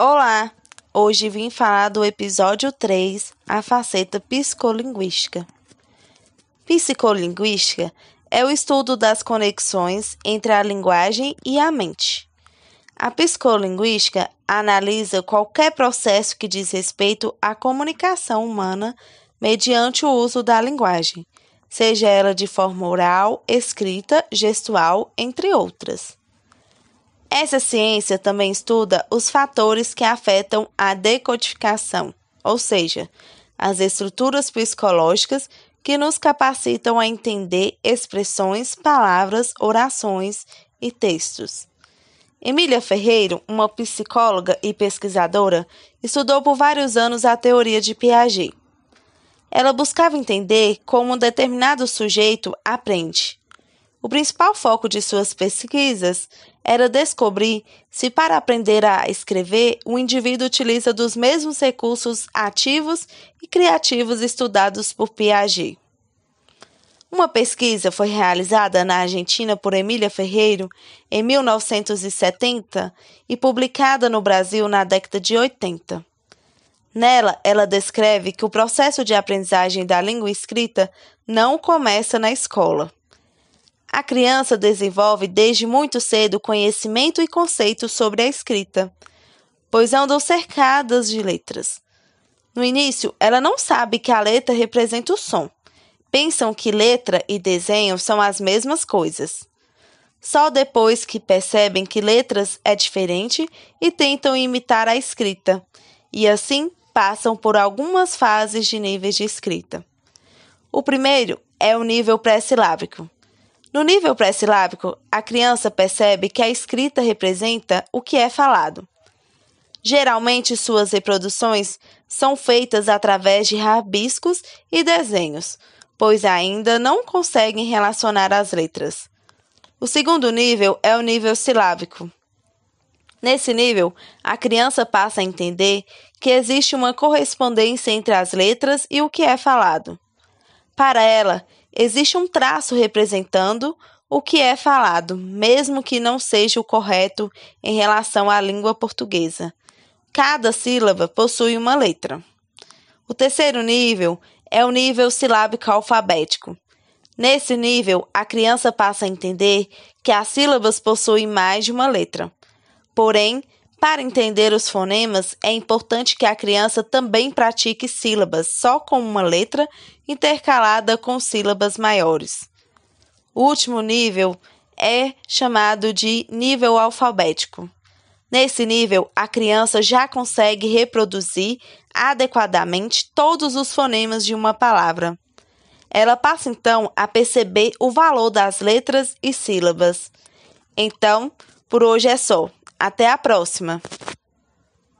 Olá! Hoje vim falar do episódio 3, a faceta psicolinguística. Psicolinguística é o estudo das conexões entre a linguagem e a mente. A psicolinguística analisa qualquer processo que diz respeito à comunicação humana mediante o uso da linguagem, seja ela de forma oral, escrita, gestual, entre outras. Essa ciência também estuda os fatores que afetam a decodificação, ou seja, as estruturas psicológicas que nos capacitam a entender expressões, palavras, orações e textos. Emília Ferreiro, uma psicóloga e pesquisadora, estudou por vários anos a teoria de Piaget. Ela buscava entender como um determinado sujeito aprende. O principal foco de suas pesquisas era descobrir se, para aprender a escrever, o indivíduo utiliza dos mesmos recursos ativos e criativos estudados por Piaget. Uma pesquisa foi realizada na Argentina por Emília Ferreiro em 1970 e publicada no Brasil na década de 80. Nela, ela descreve que o processo de aprendizagem da língua escrita não começa na escola. A criança desenvolve desde muito cedo conhecimento e conceito sobre a escrita, pois andam cercadas de letras. No início, ela não sabe que a letra representa o som. Pensam que letra e desenho são as mesmas coisas. Só depois que percebem que letras é diferente e tentam imitar a escrita, e assim passam por algumas fases de níveis de escrita. O primeiro é o nível pré-silábico. No nível pré-silábico, a criança percebe que a escrita representa o que é falado. Geralmente, suas reproduções são feitas através de rabiscos e desenhos, pois ainda não conseguem relacionar as letras. O segundo nível é o nível silábico. Nesse nível, a criança passa a entender que existe uma correspondência entre as letras e o que é falado. Para ela, existe um traço representando o que é falado, mesmo que não seja o correto em relação à língua portuguesa. Cada sílaba possui uma letra. O terceiro nível é o nível silábico alfabético. Nesse nível, a criança passa a entender que as sílabas possuem mais de uma letra. Porém, para entender os fonemas, é importante que a criança também pratique sílabas só com uma letra intercalada com sílabas maiores. O último nível é chamado de nível alfabético. Nesse nível, a criança já consegue reproduzir adequadamente todos os fonemas de uma palavra. Ela passa então a perceber o valor das letras e sílabas. Então, por hoje é só. Até a próxima!